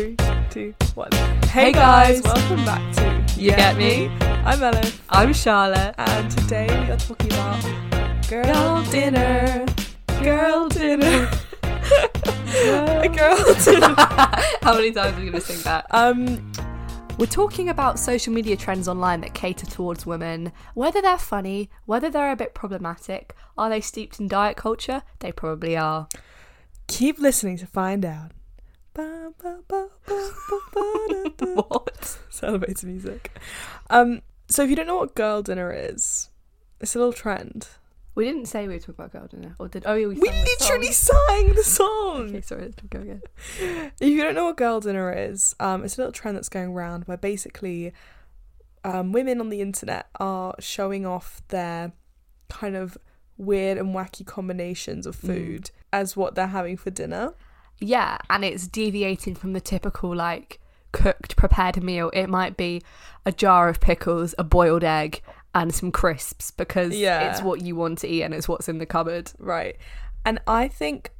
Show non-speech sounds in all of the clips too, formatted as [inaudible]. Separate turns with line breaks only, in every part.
Three, two, one.
Hey, guys.
welcome back to
You Get Me?
I'm Ellen,
I'm Charlotte.
and today we are talking about girl,
Girl
dinner. Girl dinner. [laughs] A girl dinner. [laughs]
How many times are we going to sing that?
Um,
We're talking about social media trends online that cater towards women. Whether they're funny, whether they're a bit problematic, are they steeped in diet culture? They probably are.
keep listening to find out. [laughs]
What?
Celebrates music. Um, so if you don't know what girl dinner is, it's a little trend.
We didn't say we were talking about girl dinner, or did? Oh, yeah, we.
We literally sang the [laughs] song.
Okay, sorry. Go again. [laughs]
If you don't know what girl dinner is, um, it's a little trend that's going around where basically um, women on the internet are showing off their kind of weird and wacky combinations of food as what they're having for dinner.
Yeah, and it's deviating from the typical like cooked prepared meal. It might be a jar of pickles, a boiled egg, and some crisps because
Yeah.
it's what you want to eat and it's what's in the cupboard.
Right. And I think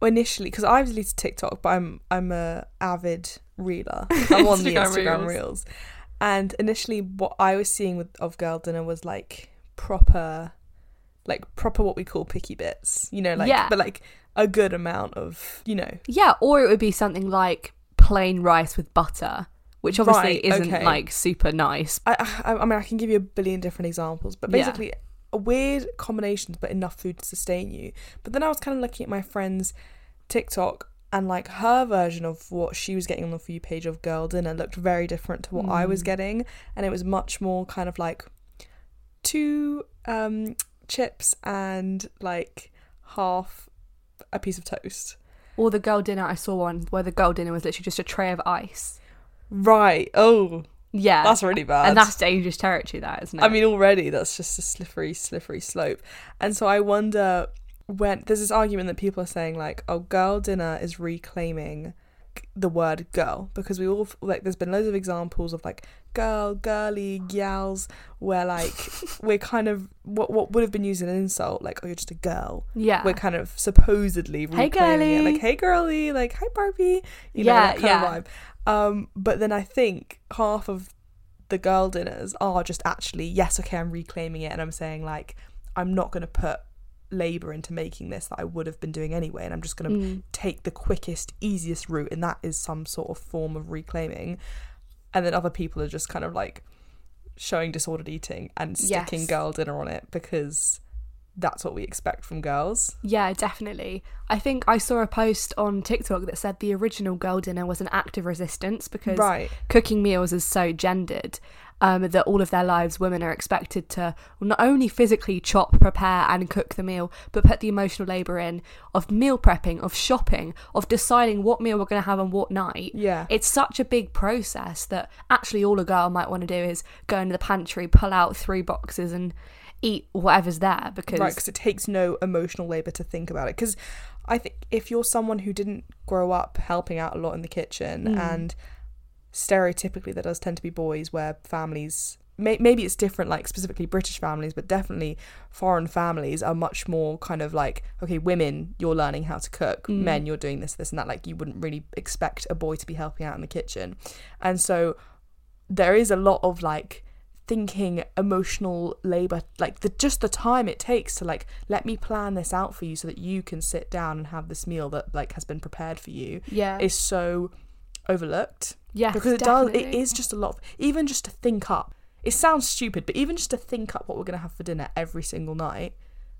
initially, because I've deleted TikTok, but I'm I'm a avid reeler. [laughs] I'm on the
Instagram
Instagram
Reels.
reels. And initially, what I was seeing with of girl dinner was like proper, like proper what we call picky bits. You know, like
Yeah.
but like a good amount of you know.
Yeah, or it would be something like plain rice with butter, which obviously
Right,
isn't
okay.
like super nice.
I, I I mean I can give you a billion different examples, but
Yeah.
basically weird combinations, but enough food to sustain you. But then I was kind of looking at my friend's TikTok and like her version of what she was getting on the For You page of girl dinner looked very different to what I was
Mm.
getting, and it was much more kind of like two um, chips and like half a piece of toast.
Or the girl dinner I saw one where the girl dinner was literally just a tray of ice.
Right. Oh,
Yeah,
that's really bad.
and that's dangerous territory. That isn't it?
I mean, already that's just a slippery, slippery slope. And so I wonder when there's this argument that people are saying like, "Oh, girl dinner is reclaiming the word girl," because we all like. There's been loads of examples of like girl, girly, gals, where like [laughs] we're kind of what what would have been used as an insult, like, "Oh, you're just a girl."
yeah,
We're kind of supposedly
Hey,
reclaiming it, like, "Hey, girly," like, "Hi, Barbie," you know,
Yeah, yeah.
Um, but then I think half of the girl dinners are just actually yes okay i'm reclaiming it and i'm saying like i'm not going to put labor into making this that i would have been doing anyway and i'm just going to
Mm.
take the quickest easiest route and that is some sort of form of reclaiming and then other people are just kind of like showing disordered eating and sticking
Yes.
girl dinner on it because that's what we expect from girls
Yeah, definitely. I think I saw a post on TikTok that said the original girl dinner was an act of resistance because
right
cooking meals is so gendered um, that all of their lives women are expected to not only physically chop, prepare, and cook the meal, but put the emotional labour in of meal prepping, of shopping, of deciding what meal we're going to have on what night.
yeah
It's such a big process that actually all a girl might want to do is go into the pantry, pull out three boxes, and eat whatever's there because
Right, because it takes no emotional labor to think about it. Because I think if you're someone who didn't grow up helping out a lot in the kitchen,
Mm.
and stereotypically there does tend to be boys where families. May, maybe it's different, like specifically British families, but definitely foreign families are much more kind of like, okay, women, you're learning how to cook,
Mm.
men, you're doing this, this, and that. Like, you wouldn't really expect a boy to be helping out in the kitchen. And so there is a lot of like thinking emotional labor like the just the time it takes to like let me plan this out for you so that you can sit down and have this meal that like has been prepared for you
yeah,
is so overlooked.
Yes,
because it does It is just a lot of, even just to think up it sounds stupid but even just to think up what we're going to have for dinner every single night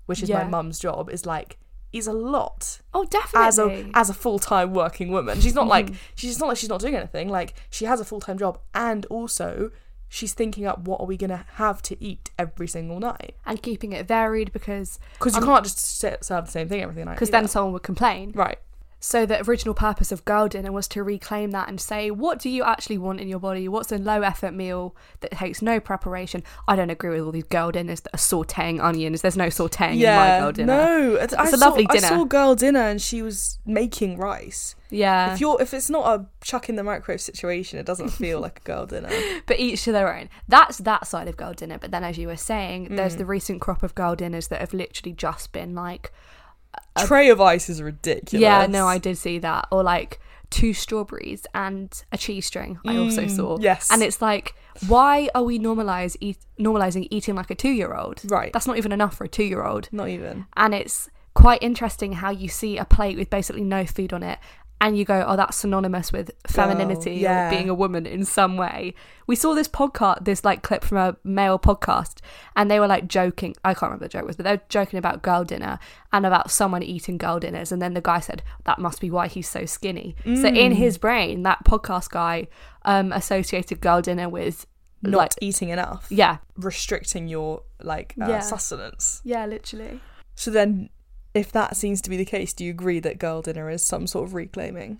which is my mum's job is like is a lot.
Oh, definitely.
as a as a full-time working woman. She's not like
Mhm.
she's not like she's not doing anything like she has a full-time job and also she's thinking up what are we going to have to eat every single night.
And keeping it varied because
because you can't just serve the same thing every night
because then someone would complain.
right
So the original purpose of girl dinner was to reclaim that and say, what do you actually want in your body? What's a low effort meal that takes no preparation? I don't agree with all these girl dinners that are sautéing onions. There's no sautéing in my girl dinner.
no it's, I
a
saw,
lovely
I saw girl dinner and she was making rice
Yeah.
if you're if it's not a chuck in the microwave situation it doesn't feel [laughs] like a girl dinner
but each to their own. That's that side of girl dinner. But then, as you were saying, there's
Mm.
the recent crop of girl dinners that have literally just been like, A-
tray of ice is ridiculous
yeah, no, I did see that. Or like two strawberries and a cheese string. I also
Mm,
saw.
yes.
And it's like, why are we normalize eat, normalizing eating like a two year old?
Right.
That's not even enough for a two year old.
Not even.
And it's quite interesting how you see a plate with basically no food on it. And you go, oh, that's synonymous with femininity
yeah.
or being a woman in some way. We saw this podcast, this like clip from a male podcast, and they were like joking. I can't remember the joke was, but they were joking about girl dinner and about someone eating girl dinners. And then the guy said, that must be why he's so skinny. So in his brain, that podcast guy um, associated girl dinner with
Not
like,
eating enough.
yeah,
Restricting your like uh,
Yeah.
sustenance.
yeah, literally.
So then, if that seems to be the case, do you agree that girl dinner is some sort of reclaiming?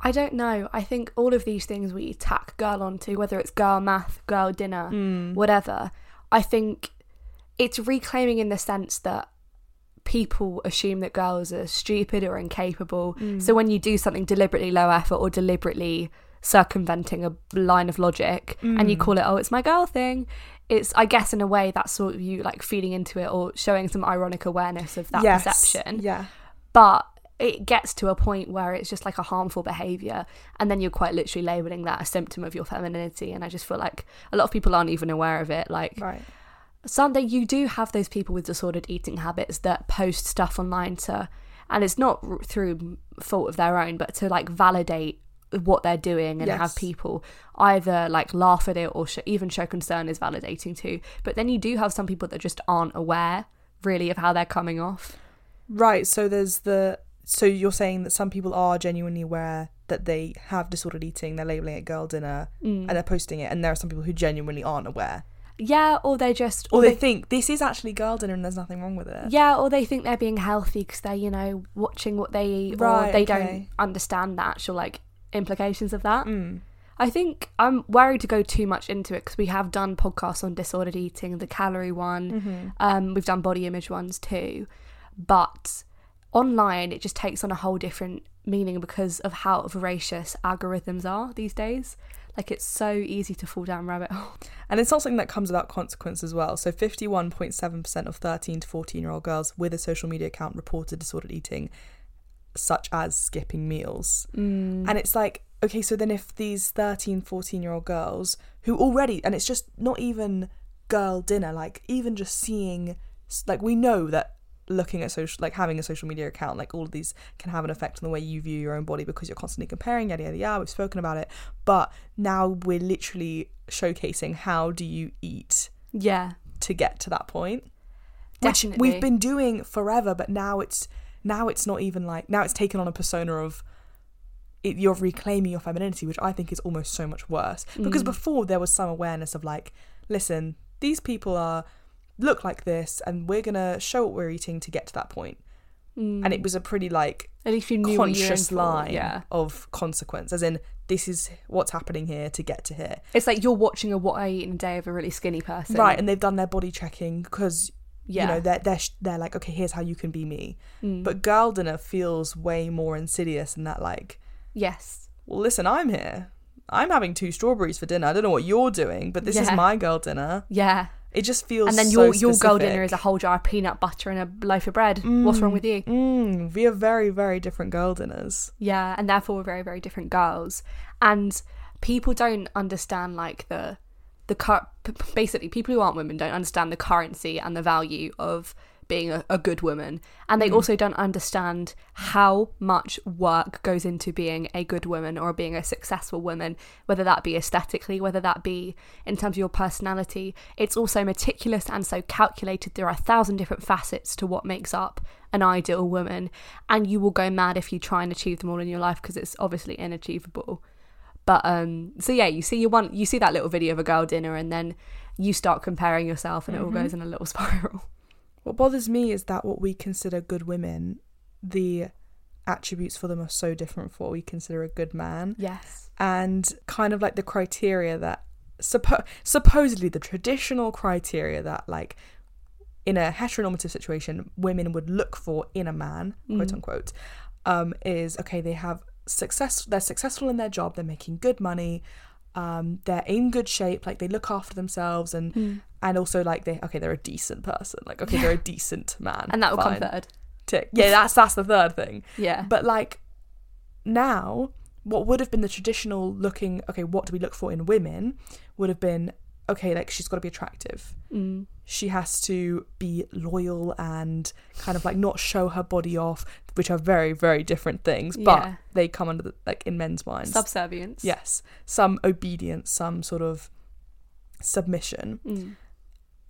I don't know. I think all of these things we tack girl onto, whether it's girl math, girl dinner, hmm. whatever, I think it's reclaiming in the sense that people assume that girls are stupid or incapable. Hmm. So when you do something deliberately low effort or deliberately circumventing a line of logic and you mm. call it, oh, it's my girl thing, it's, I guess, in a way, that's sort of you like feeding into it or showing some ironic awareness of that
yes.
perception
Yeah.
but it gets to a point where it's just like a harmful behavior and then you're quite literally labeling that a symptom of your femininity and i just feel like a lot of people aren't even aware of it like
Right.
sunday you do have those people with disordered eating habits that post stuff online to and it's not through fault of their own but to like validate what they're doing and have people either like laugh at it or sh- even show concern is validating too but then you do have some people that just aren't aware really of how they're coming off
Right. So there's the. So you're saying that some people are genuinely aware that they have disordered eating. They're labeling it girl dinner
Mm.
and they're posting it, and there are some people who genuinely aren't aware,
yeah or they just
or they think this is actually girl dinner and there's nothing wrong with it.
Yeah, or they think they're being healthy because they're, you know, watching what they eat, or
Right,
they
okay.
don't understand the actual like implications of that.
Mm.
I think I'm worried to go too much into it because we have done podcasts on disordered eating, the calorie one.
Mm-hmm.
Um, we've done body image ones too, but online it just takes on a whole different meaning because of how voracious algorithms are these days. Like it's so easy to fall down rabbit hole. [laughs]
And it's not something that comes without consequence as well. So 51.7% of 13 to 14 year old girls with a social media account reported disordered eating, such as skipping meals.
Mm.
And it's like, okay, so then if these 13, 14 year old girls who already, and it's just not even girl dinner, like even just seeing, like we know that looking at social, like having a social media account, like all of these can have an effect on the way you view your own body because you're constantly comparing, yada, yada, yada. We've spoken about it. But now we're literally showcasing how do you eat
Yeah,
to get to that point which
Definitely.
we've been doing forever but now it's now it's not even like now it's taken on a persona of it, you're reclaiming your femininity which i think is almost so much worse because
Mm.
before there was some awareness of like listen these people are look like this and we're gonna show what we're eating to get to that point
Mm.
and it was a pretty like
at least you knew what you were in
conscious line
Yeah,
of consequence as in this is what's happening here to get to here
It's like you're watching a what I eat in a day of a really skinny person.
right and they've done their body checking because
yeah.
you know they're they're sh- they're like okay here's how you can be me
Mm.
but girl dinner feels way more insidious in that like
yes.
well listen i'm here i'm having two strawberries for dinner i don't know what you're doing but this is my girl dinner
Yeah.
it just feels
And then
so
your your girl dinner is a whole jar of peanut butter and a loaf of bread. What's wrong with you?
mm, we are very very different girl dinners
Yeah, and therefore we're very very different girls. And people don't understand like the the cur- p- p- basically people who aren't women don't understand the currency and the value of being a, a good woman. And they hmm. also don't understand how much work goes into being a good woman or being a successful woman whether that be aesthetically whether that be in terms of your personality. It's also meticulous and so calculated. There are a thousand different facets to what makes up an ideal woman. And you will go mad if you try and achieve them all in your life because it's obviously inachievable but um so yeah you see you want you see that little video of a girl dinner and then you start comparing yourself and it all goes in a little [laughs] spiral.
What bothers me is that what we consider good women the attributes for them are so different from what we consider a good man.
Yes.
And kind of like the criteria that suppo- supposedly the traditional criteria that like in a heteronormative situation women would look for in a man quote
Mm.
unquote um is okay they have success they're successful in their job they're making good money um they're in good shape like they look after themselves and
Mm.
and also like they okay they're a decent person like okay they're a [laughs] decent man
and that will
Fine.
come third
Tick. yeah that's that's the third thing
yeah
but like now what would have been the traditional looking okay what do we look for in women would have been okay like she's got to be attractive
Mm.
she has to be loyal and kind of like not show her body off which are very very different things but
Yeah.
they come under the, like in men's minds
Subservience.
yes some obedience some sort of submission
Mm.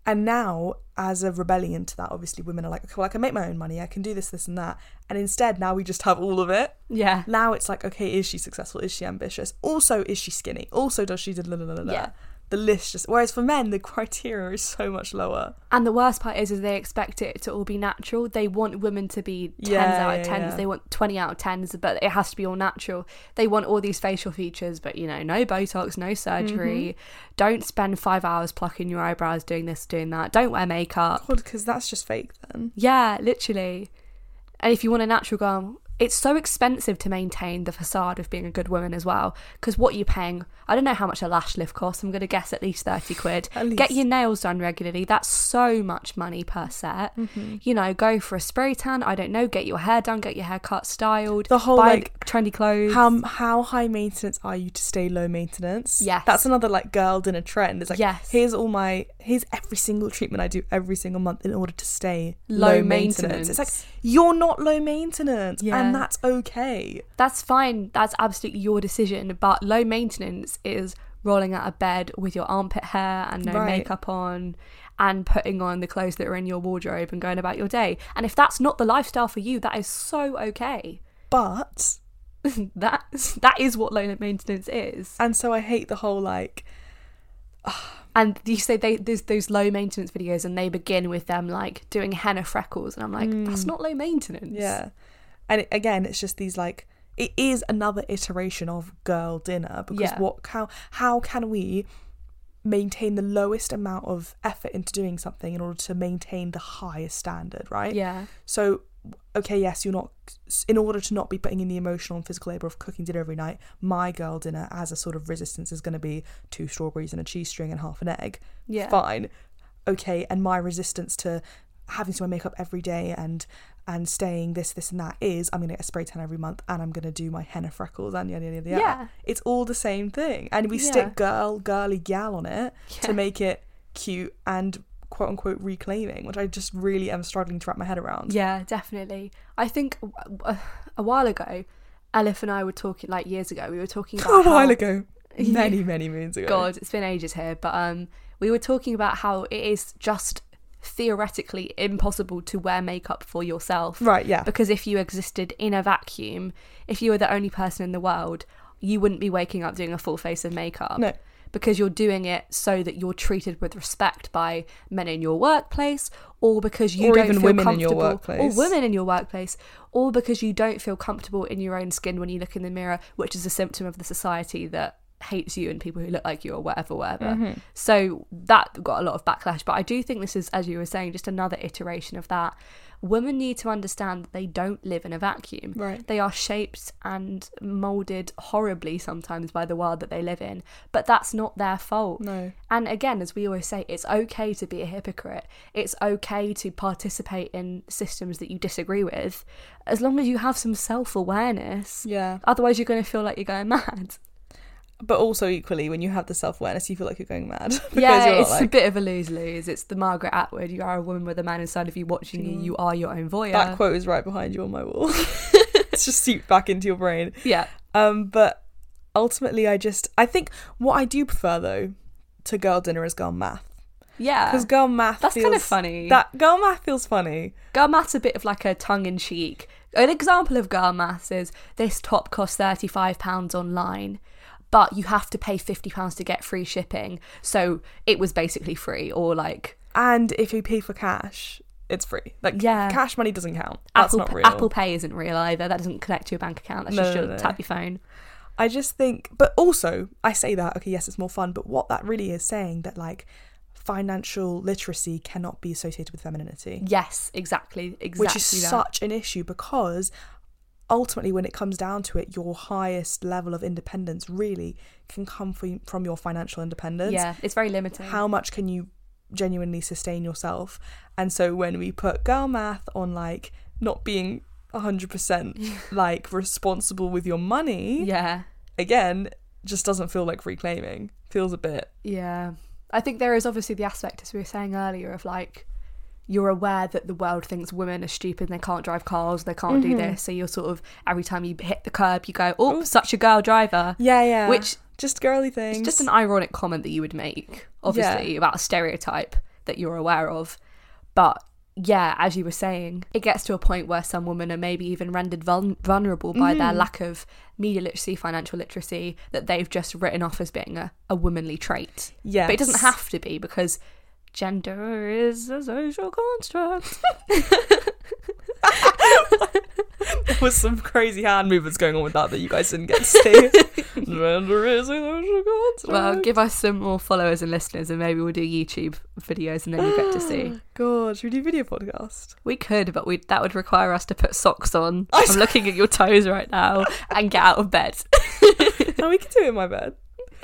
and now as a rebellion to that obviously women are like okay well i can make my own money i can do this this and that and instead now we just have all of it
Yeah.
now it's like okay is she successful is she ambitious also is she skinny also does she da- la- la- la- la-
Yeah.
The list just whereas for men the criteria is so much lower
And the worst part is, is they expect it to all be natural. They want women to be tens
Yeah,
out of tens.
yeah.
They want twenty out of tens, but it has to be all natural. They want all these facial features, but you know, no Botox, no surgery.
Mm-hmm.
Don't spend five hours plucking your eyebrows, doing this, doing that. Don't wear makeup.
because that's just fake then
Yeah, literally. And if you want a natural girl, it's so expensive to maintain the facade of being a good woman as well. Because what you're paying, I don't know how much a lash lift costs. I'm going to guess at least 30 quid.
At
Get your nails done regularly. That's so much money per set. Mm-hmm. You know, go for a spray tan. I don't know. Get your hair done. Get your hair cut, styled.
The whole,
buy
like,
trendy clothes.
how how high maintenance are you to stay low maintenance
Yes.
that's another like girl dinner trend it's like
Yes.
here's all my here's every single treatment i do every single month in order to stay
Low
low, maintenance. it's like
maintenance.
You're not low maintenance
Yeah.
and that's okay
That's fine. That's absolutely your decision. But low maintenance is rolling out of bed with your armpit hair and no
Right.
makeup on and putting on the clothes that are in your wardrobe and going about your day. And if that's not the lifestyle for you, that is so okay.
but [laughs]
that that is what low maintenance is.
and so i hate the whole like
And you say they there's those low maintenance videos and they begin with them like doing henna freckles and I'm like that's hmm. not low maintenance.
Yeah. And it, again, it's just these like it is another iteration of girl dinner because
Yeah.
what how how can we maintain the lowest amount of effort into doing something in order to maintain the highest standard, right?
Yeah.
So okay, yes, you're not in order to not be putting in the emotional and physical labor of cooking dinner every night. My girl dinner as a sort of resistance is going to be two strawberries and a cheese string and half an egg
Yeah.
fine okay and my resistance to having to wear makeup every day and and staying this this and that is i'm gonna get a spray tan every month and i'm gonna do my henna freckles and yada yada yada
Yeah.
it's all the same thing and we
Yeah.
stick girl girly gal on it
Yeah.
to make it cute and quote unquote reclaiming which i just really am struggling to wrap my head around
Yeah, definitely. I think a, a while ago, Elif and I were talking, like years ago, we were talking about [laughs]
a
how,
while ago [laughs] many many moons ago
God, it's been ages here, but um, we were talking about how it is just theoretically impossible to wear makeup for yourself.
right yeah
Because if you existed in a vacuum, if you were the only person in the world, you wouldn't be waking up doing a full face of makeup.
No.
Because you're doing it so that you're treated with respect by men in your workplace, or because you
Or
don't
even
feel
women in your
comfortable,
workplace.
or women in your workplace, or because you don't feel comfortable in your own skin when you look in the mirror, which is a symptom of the society that hates you and people who look like you or whatever, whatever.
Mm-hmm.
So that got a lot of backlash. But I do think this is, as you were saying, just another iteration of that. Women need to understand that they don't live in a vacuum.
Right.
They are shaped and molded horribly sometimes by the world that they live in, but that's not their fault.
no
And again, as we always say, it's okay to be a hypocrite. It's okay to participate in systems that you disagree with, as long as you have some self awareness.
yeah
Otherwise, you're going to feel like you're going mad.
But also equally when you have the self-awareness you feel like you're going mad [laughs] because
yeah, it's
not
a bit of a lose lose. It's the Margaret Atwood. You are a woman with a man inside of you watching you. You are your own voyeur.
that quote is right behind you on my wall it's just seeped back into your brain
yeah.
Um, but ultimately, I just I think what I do prefer though to girl dinner is girl math
Yeah.
because girl math
That's
feels,
kind of funny.
That girl math feels funny.
Girl math's a bit of like a tongue in cheek. An example of girl maths is this top costs £35 online, but you have to pay £50 to get free shipping. So it was basically free, or like
And if you pay for cash, it's free. Like
Yeah.
cash money doesn't count. That's
Apple,
not real.
Apple Pay isn't real either. That doesn't connect to your bank account. That's
No,
just
no, no.
tap your phone.
I just think, but also I say that okay, yes, it's more fun, but what that really is saying that like financial literacy cannot be associated with femininity.
Yes, exactly. Exactly.
which is
that.
such an issue because ultimately when it comes down to it your highest level of independence really can come from, from your financial independence
Yeah, it's very limited.
how much can you genuinely sustain yourself and so when we put girl math on like not being 100% [laughs] like responsible with your money,
Yeah.
again, just doesn't feel like reclaiming. Feels a bit.
Yeah. I think there is obviously the aspect, as we were saying earlier, of like you're aware that the world thinks women are stupid, they can't drive cars, they can't do mm-hmm. this. So you're sort of every time you hit the curb, you go, "Oh, such a girl driver,"
Yeah, yeah.
which
just girly things.
is just an ironic comment that you would make, obviously, about a stereotype that you're aware of. But yeah, as you were saying, it gets to a point where some women are maybe even rendered vul- vulnerable by their mm-hmm. lack of media literacy, financial literacy, that they've just written off as being a, a womanly trait.
Yeah.
But it doesn't have to be because gender is a social construct. [laughs]
there was some crazy hand movements going on with that that you guys didn't get to see. [laughs] Gender is a social construct.
well, give us some more followers and listeners, and maybe we'll do YouTube videos, and then you get to see. [gasps]
God, should we do video podcast?
We could, but we that would require us to put socks on. I'm looking at your toes right now and get out of bed. [laughs]
no, we can do it in my bed.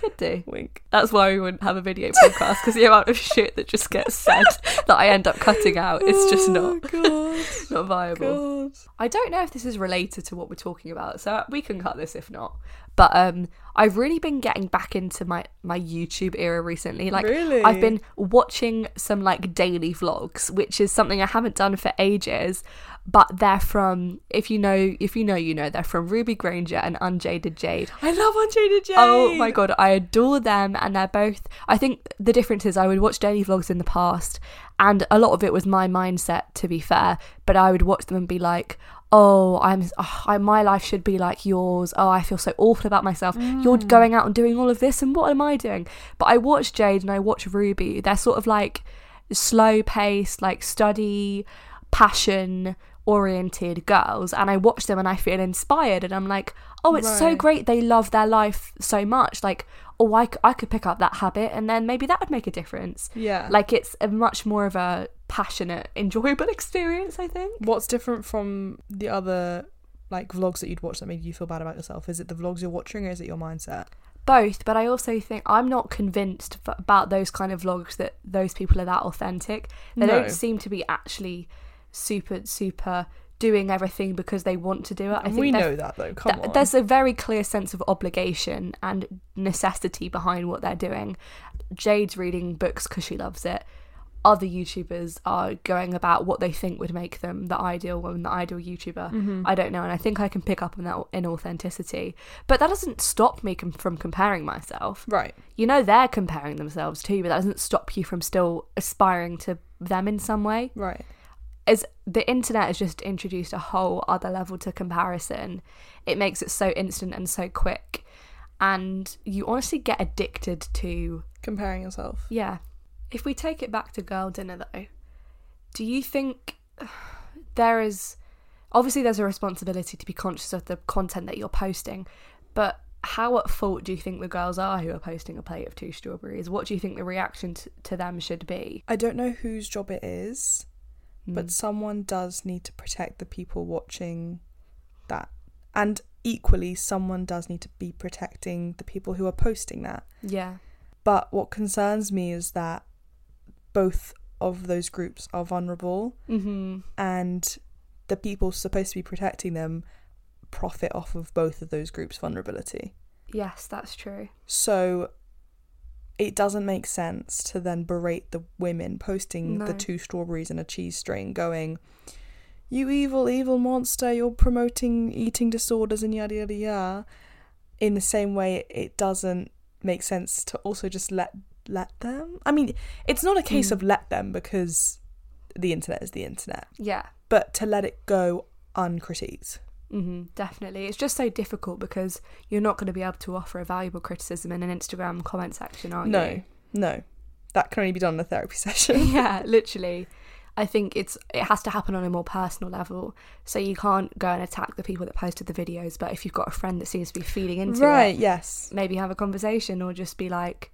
Could do.
Wink.
That's why we wouldn't have a video podcast because the amount of shit that just gets said [laughs] that I end up cutting out is just not
Oh, [laughs]
not viable.
God. God.
I don't know if this is related to what we're talking about, so we can cut this if not. But um, I've really been getting back into my my YouTube era recently. Like,
Really?
I've been watching some like daily vlogs, which is something I haven't done for ages. But they're from, if you know, if you know, you know, they're from Ruby Granger and Unjaded Jade.
I love Unjaded oh Jade.
Oh my god, I adore them, and they're both. I think the difference is I would watch daily vlogs in the past, and a lot of it was my mindset, to be fair. But I would watch them and be like, "Oh, I'm, oh, I, my life should be like yours. Oh, I feel so awful about myself. You're mm. going out and doing all of this, and what am I doing?" But I watch Jade and I watch Ruby. They're sort of like slow paced, like study, passion oriented girls and I watch them and I feel inspired and I'm like oh it's so great they love their life so much like oh I, I could pick up that habit and then maybe that would make a difference
Yeah.
like it's a much more of a passionate [laughs] enjoyable experience I think
What's different from the other like vlogs that you'd watch that made you feel bad about yourself? Is it the vlogs you're watching or is it your mindset?
both but I also think I'm not convinced f- about those kind of vlogs that those people are that authentic they
No.
don't seem to be actually super super doing everything because they want to do it I
And
think
we know that though. Come
Th-
on.
There's a very clear sense of obligation and necessity behind what they're doing. Jade's reading books because she loves it. Other YouTubers are going about what they think would make them the ideal woman, the ideal YouTuber.
Mm-hmm.
I don't know, and I think I can pick up on that inauthenticity. But that doesn't stop me com- from comparing myself.
right.
You know, they're comparing themselves too, but that doesn't stop you from still aspiring to them in some way
Right.
As the internet has just introduced a whole other level to comparison. It makes it so instant and so quick. And you honestly get addicted to
Comparing yourself.
yeah. If we take it back to girl dinner though, do you think [sighs] there is obviously there's a responsibility to be conscious of the content that you're posting, but how at fault do you think the girls are who are posting a plate of two strawberries? What do you think the reaction to, to them should be?
I don't know whose job it is,
Hmm.
but someone does need to protect the people watching that. And equally, someone does need to be protecting the people who are posting that.
Yeah.
But what concerns me is that both of those groups are vulnerable
Mm-hmm.
and the people supposed to be protecting them profit off of both of those groups' vulnerability.
Yes, that's true.
So it doesn't make sense to then berate the women posting the two strawberries and a cheese string going, You evil, evil monster, you're promoting eating disorders and yada yada yada. In the same way it doesn't make sense to also just let let them. I mean, it's not a case
Mm.
of let them because the internet is the internet,
Yeah.
but to let it go uncritiqued.
Hmm definitely. It's just so difficult because you're not going to be able to offer a valuable criticism in an Instagram comment section, aren't
No,
you?
no. That can only be done in a therapy [laughs] session. [laughs]
yeah, literally. I think it's it has to happen on a more personal level. So you can't go and attack the people that posted the videos, but if you've got a friend that seems to be feeding into
right,
it,
yes.
maybe have a conversation or just be like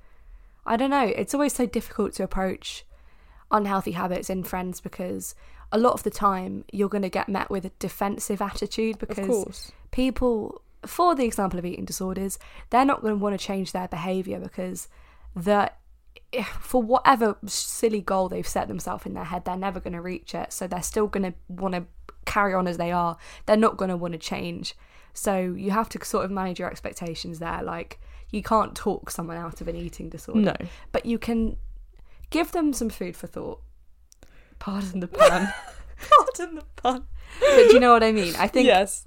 I don't know, it's always so difficult to approach unhealthy habits in friends because a lot of the time you're going to get met with a defensive attitude because people for the example of eating disorders they're not going to want to change their behavior because the for whatever silly goal they've set themselves in their head they're never going to reach it so they're still going to want to carry on as they are. They're not going to want to change. So you have to sort of manage your expectations there. Like you can't talk someone out of an eating disorder,
No.
but you can give them some food for thought. Pardon the pun. [laughs]
Pardon the pun.
but do you know what I mean? I think
yes.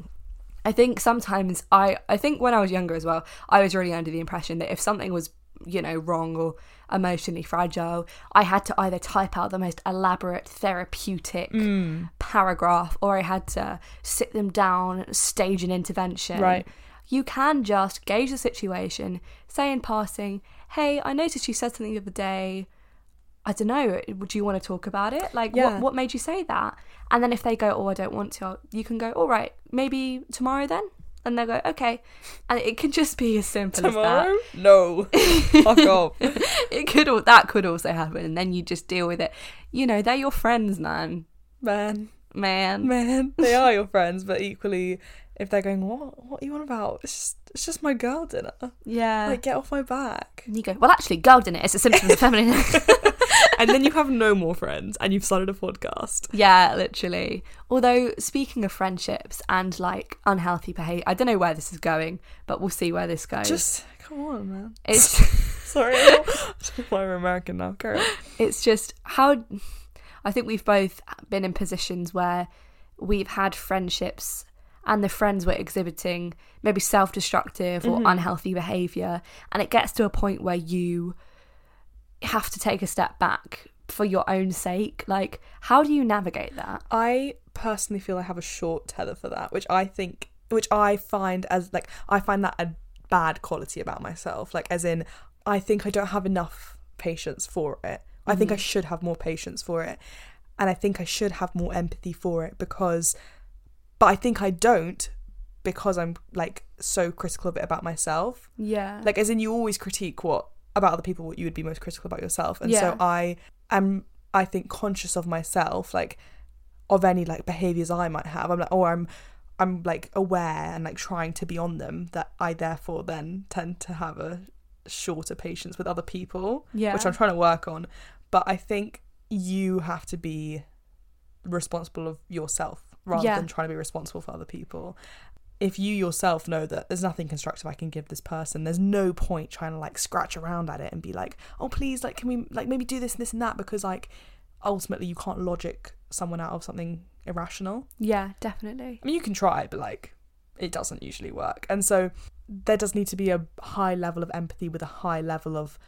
I think sometimes I I think when I was younger as well, I was really under the impression that if something was, you know, wrong or emotionally fragile, I had to either type out the most elaborate therapeutic
Mm.
paragraph or I had to sit them down, stage an intervention.
Right.
You can just gauge the situation, say in passing, "Hey, I noticed you said something the other day. I don't know. Would you want to talk about it? Like,
Yeah.
what what made you say that?" And then if they go, "Oh, I don't want to," you can go, "All right, maybe tomorrow then." And they'll go, "Okay," and it can just be as simple
Tomorrow? No. [laughs] Fuck off.
as that. It could that could also happen, and then you just deal with it. You know, they're your friends, man,
Man.
man.
Man. [laughs] They are your friends, but equally if they're going, What what are you on about? It's just it's just my girl dinner.
Yeah.
Like get off my back.
and you go, well, actually, girl dinner is a symptom of feminine. [laughs]
and then you have no more friends and you've started a podcast.
Yeah, literally. Although, speaking of friendships and like unhealthy behavior, I don't know where this is going, but we'll see where this goes.
Just come on, man.
it's [laughs] [laughs]
Sorry. We're American now. On.
it's just how I think we've both been in positions where we've had friendships and the friends were exhibiting maybe self-destructive or mm-hmm. unhealthy behavior and it gets to a point where you have to take a step back for your own sake like how do you navigate that
I personally feel I have a short tether for that, which I think, which I find as like, I find that a bad quality about myself. Like, as in, I think I don't have enough patience for it. I think I mm-hmm. should have more patience for it. And I think I should have more empathy for it because, but I think I don't because I'm like so critical of it about myself.
yeah
Like, as in, you always critique what about other people what you would be most critical about yourself. And
Yeah.
so I am, I think, conscious of myself, like, of any like behaviors I might have. I'm like, oh, I'm, I'm like aware and like trying to be on them. That I therefore then tend to have a shorter patience with other people,
yeah
which I'm trying to work on. But I think you have to be responsible of yourself rather
Yeah.
than trying to be responsible for other people. If you yourself know that there's nothing constructive I can give this person, there's no point trying to like scratch around at it and be like, oh please, like can we like maybe do this and this and that because like ultimately you can't logic someone out of something irrational.
yeah definitely
I mean you can try, but like it doesn't usually work. And so there does need to be a high level of empathy with a high level of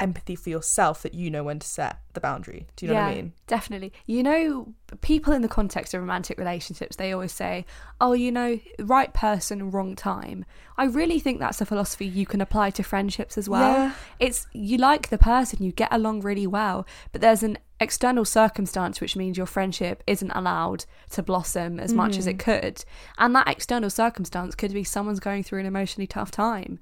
empathy for yourself that you know when to set the boundary. Do you know what I mean?
Definitely. You know, people in the context of romantic relationships, they always say, oh, you know, right person, wrong time. I really think that's a philosophy you can apply to friendships as well.
Yeah.
It's you like the person, you get along really well, but there's an external circumstance which means your friendship isn't allowed to blossom as much as it mm. could. And that external circumstance could be someone's going through an emotionally tough time.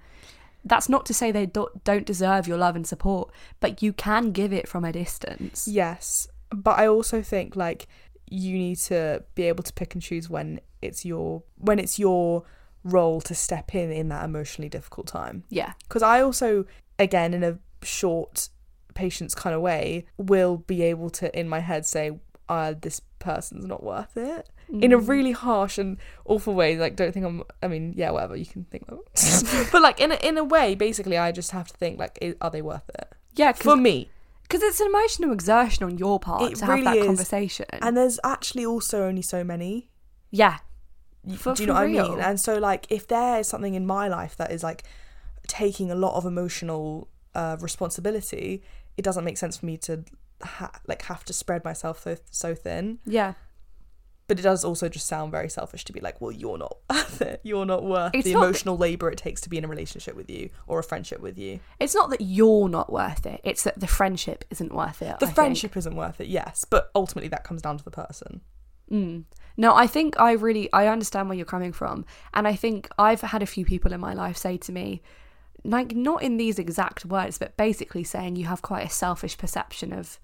That's not to say they do- don't deserve your love and support, but you can give it from a distance.
Yes, but I also think like you need to be able to pick and choose when it's your when it's your role to step in in that emotionally difficult time.
Yeah.
Because I also, again, in a short patience kind of way, will be able to in my head say, uh, "This person's not worth it." In a really harsh and awful way, like don't think I'm. I mean, yeah, whatever you can think of, [laughs] but like in a, in a way, basically, I just have to think like, are they worth it
Yeah,
for me?
because it's an emotional exertion on your part
It
to
really
have that
is.
conversation.
And there's actually also only so many.
yeah, For-
Do you know what I mean? And so, like, if there is something in my life that is like taking a lot of emotional uh, responsibility, it doesn't make sense for me to ha- like have to spread myself so so thin.
yeah.
But it does also just sound very selfish to be like, well, you're not [laughs] worth it. You're not worth
It's
the
not that-
emotional labor it takes to be in a relationship with you or a friendship with you.
It's not that you're not worth it; it's that the friendship isn't worth it.
The
I think.
friendship isn't worth it, yes, but ultimately that comes down to the person.
Mm. No, I think I really I understand where you're coming from, and I think I've had a few people in my life say to me, like not in these exact words, but basically saying you have quite a selfish perception of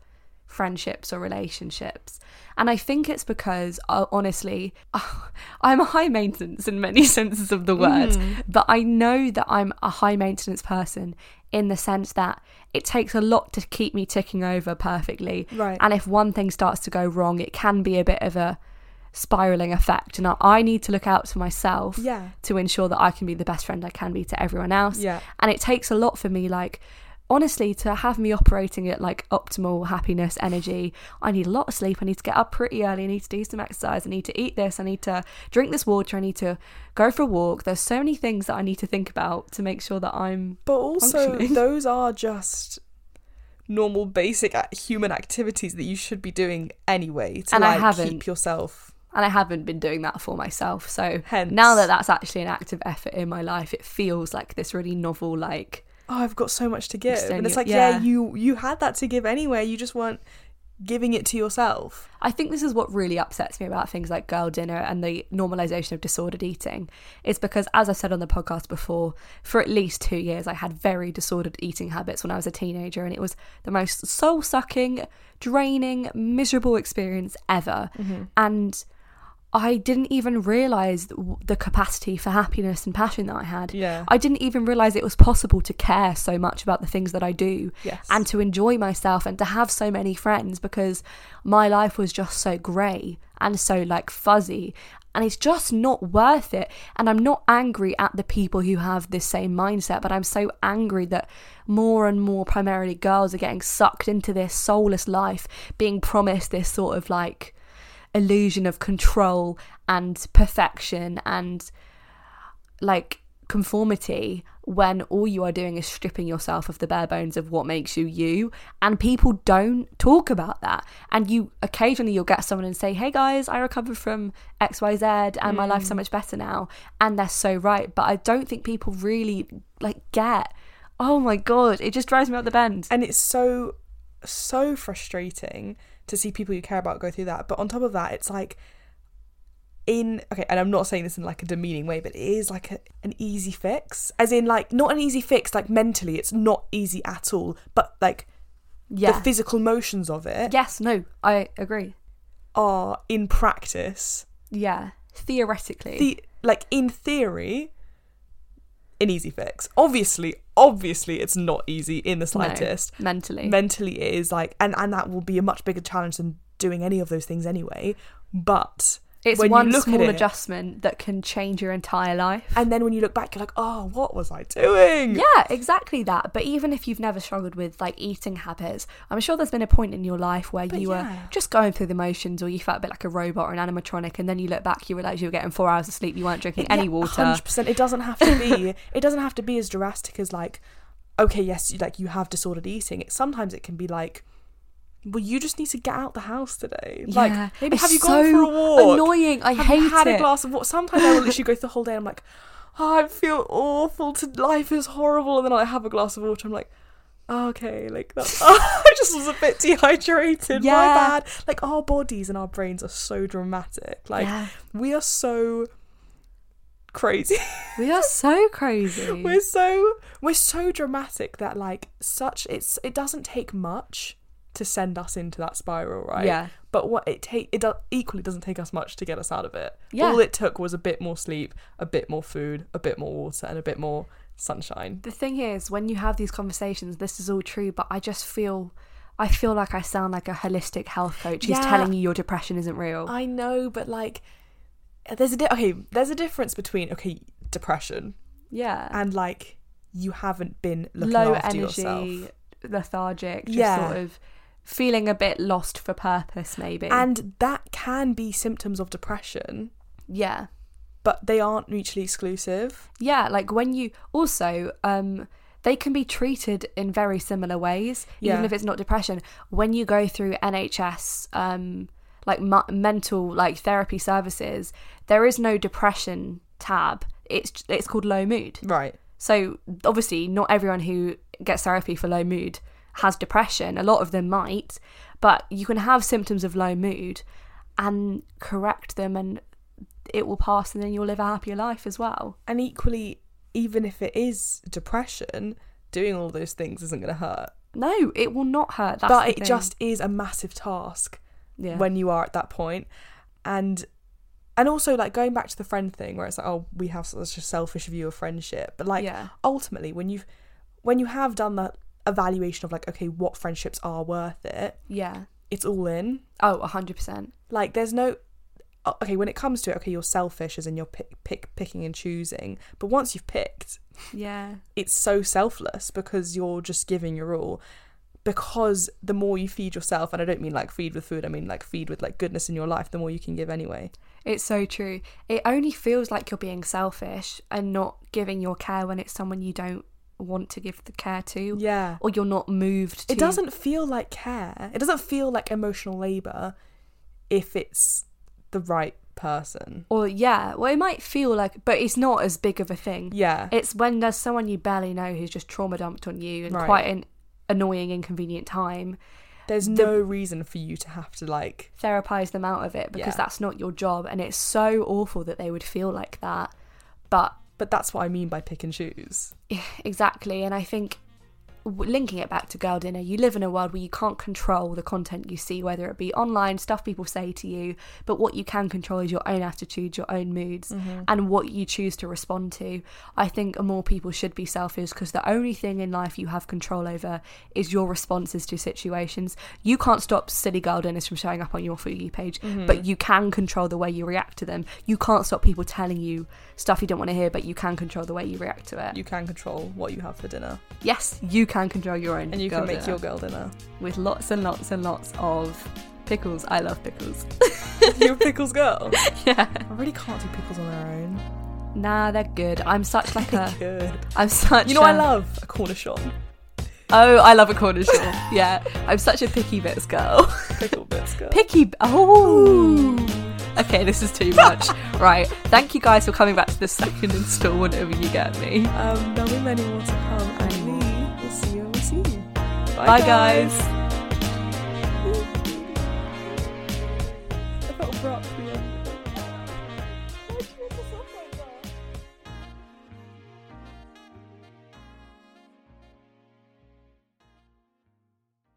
friendships or relationships. And I think it's because, uh, honestly, [laughs] I'm a high maintenance in many [laughs] senses of the word,
Mm.
but I know that I'm a high maintenance person in the sense that it takes a lot to keep me ticking over perfectly.
Right.
And if one thing starts to go wrong, it can be a bit of a spiraling effect and I- I need to look out for myself
Yeah.
to ensure that I can be the best friend I can be to everyone else.
Yeah.
And it takes a lot for me, like, honestly, to have me operating at like optimal happiness energy. I need a lot of sleep. I need to get up pretty early. I need to do some exercise. I need to eat this. I need to drink this water. I need to go for a walk. There's so many things that I need to think about to make sure that I'm.
But also, [laughs] those are just normal, basic uh, human activities that you should be doing anyway to
And I
like
haven't.
keep yourself.
And I haven't been doing that for myself. So
Hence,
now that that's actually an active effort in my life, it feels like this really novel, like,
oh, I've got so much to give,
Extend
and it's
your-
like, yeah.
yeah.
you you had that to give anyway. You just weren't giving it to yourself.
I think this is what really upsets me about things like girl dinner and the normalization of disordered eating. Is because, as I said on the podcast before, for at least two years, I had very disordered eating habits when I was a teenager, and it was the most soul sucking, draining, miserable experience ever. Mm-hmm. And I didn't even realize the- capacity for happiness and passion that I had.
Yeah.
I didn't even realize it was possible to care so much about the things that I do
Yes.
and to enjoy myself and to have so many friends because my life was just so grey and so like fuzzy and it's just not worth it and i'm not angry at the people who have this same mindset but i'm so angry that more and more primarily girls are getting sucked into this soulless life being promised this sort of like illusion of control and perfection and like conformity when all you are doing is stripping yourself of the bare bones of what makes you you. And people don't talk about that. And you occasionally you'll get someone and say hey guys i recovered from xyz and my life's so mm. much better now. And they're so right. But i don't think people really like get oh my god it just drives me up the bend.
And it's so so frustrating to see people you care about go through that. But on top of that it's like in okay and i'm not saying this in like a demeaning way but it is like a, an easy fix. As in like not an easy fix like mentally it's not easy at all but like
yeah.
the physical motions of it
yes no i agree.
are in practice
yeah theoretically.
The like in theory an easy fix. Obviously obviously it's not easy in the
No,
slightest.
mentally.
Mentally it is like and and that will be a much bigger challenge than doing any of those things anyway. But
It's
when
one
look
small
it-
adjustment that can change your entire life.
and then when you look back you're like oh what was i doing
yeah, exactly that. But even if you've never struggled with like eating habits, I'm sure there's been a point in your life where
But
you were just going through the motions or you felt a bit like a robot or an animatronic and then you look back, you realise you were getting four hours of sleep, you weren't drinking any
Yeah,
water.
100% it doesn't have to be it doesn't have to be as drastic as like okay yes like you have disordered eating it sometimes it can be like well you just need to get out the house today.
Yeah,
like maybe
it's
have you gone for a walk?
Annoying. I
have
hate
you had
it.
a glass of water sometimes i will literally go through the whole day and i'm like oh, i feel awful. To life is horrible. And then i have a glass of water. I'm like oh, okay like that's [laughs] i just was a bit dehydrated. My bad. Like our bodies and our brains are so dramatic. Like
yeah.
we are so crazy. [laughs]
We are so crazy.
we're so we're so dramatic that like such it's it doesn't take much to send us into that spiral right
Yeah.
but what it take it do- equally doesn't take us much to get us out of it
Yeah.
all it took was a bit more sleep a bit more food a bit more water and a bit more sunshine
The thing is, when you have these conversations, this is all true, but I just feel. I feel like I sound like a holistic health coach who's
Yeah.
telling you your depression isn't real.
i know but like there's a di- okay there's a difference between okay depression
yeah.
and like you haven't been looking
low
after
energy,
yourself
lethargic, just
Yeah.
sort of feeling a bit lost for purpose, maybe.
and that can be symptoms of depression
yeah,
but they aren't mutually exclusive.
yeah, like when you also, um, they can be treated in very similar ways, even
Yeah.
if it's not depression. When you go through NHS, um, like mu- mental like therapy services, there is no depression tab. It's it's called low mood.
Right.
So obviously, not everyone who gets therapy for low mood has depression. A lot of them might, but you can have symptoms of low mood and correct them, and it will pass, and then you'll live a happier life as well.
And equally, even if it is depression, doing all those things isn't going to hurt.
No, it will not hurt. That's
but it
thing.
just is a massive task
yeah.
when you are at that point. And and also like going back to the friend thing where it's like, oh, we have such a selfish view of friendship. But like
yeah,
ultimately when you've when you have done that evaluation of like, okay, what friendships are worth it,
yeah.
it's all in.
Oh, 100%.
Like there's no okay, when it comes to it, okay, you're selfish as in you're pick, pick picking and choosing. But once you've picked,
Yeah.
it's so selfless because you're just giving your all. Because the more you feed yourself, and I don't mean like feed with food, I mean like feed with like goodness in your life, the more you can give anyway.
It's so true. It only feels like you're being selfish and not giving your care when it's someone you don't want to give the care to
Yeah.
or you're not moved to.
It doesn't feel like care. It doesn't feel like emotional labor if it's the right person.
Or yeah, well, it might feel like, but it's not as big of a thing.
Yeah.
It's when there's someone you barely know who's just trauma dumped on you and
Right.
quite an annoying, inconvenient time.
There's
the-
no reason for you to have to like
Therapize them out of it because
Yeah.
that's not your job, and it's so awful that they would feel like that. But
but that's what I mean by pick and choose.
exactly, and I think linking it back to girl dinner, you live in a world where you can't control the content you see, whether it be online stuff people say to you, but what you can control is your own attitude, your own moods, mm-hmm. and what you choose to respond to. I think more people should be selfish because the only thing in life you have control over is your responses to situations. You can't stop silly girl dinners from showing up on your For You page, mm-hmm. but you can control the way you react to them. You can't stop people telling you stuff you don't want to hear, but you can control the way you react to it.
You can control what you have for dinner.
yes, you can control your own
And you can make
dinner
your girl dinner.
with lots and lots and lots of pickles. I love pickles. [laughs]
You're a pickles girl. [laughs]
yeah.
I really can't do pickles on their own.
Nah, they're good. I'm such [laughs] like a.
Good.
I'm such.
You know
a-
I love? A cornichon.
Oh, I love a cornish Yeah, I'm such a picky bits girl.
Pickle bits girl.
Picky. Oh. Okay, this is too much. right. Thank you guys for coming back to the second installment of You Get Me.
Um, there'll be many more to come.
Bye, guys.
I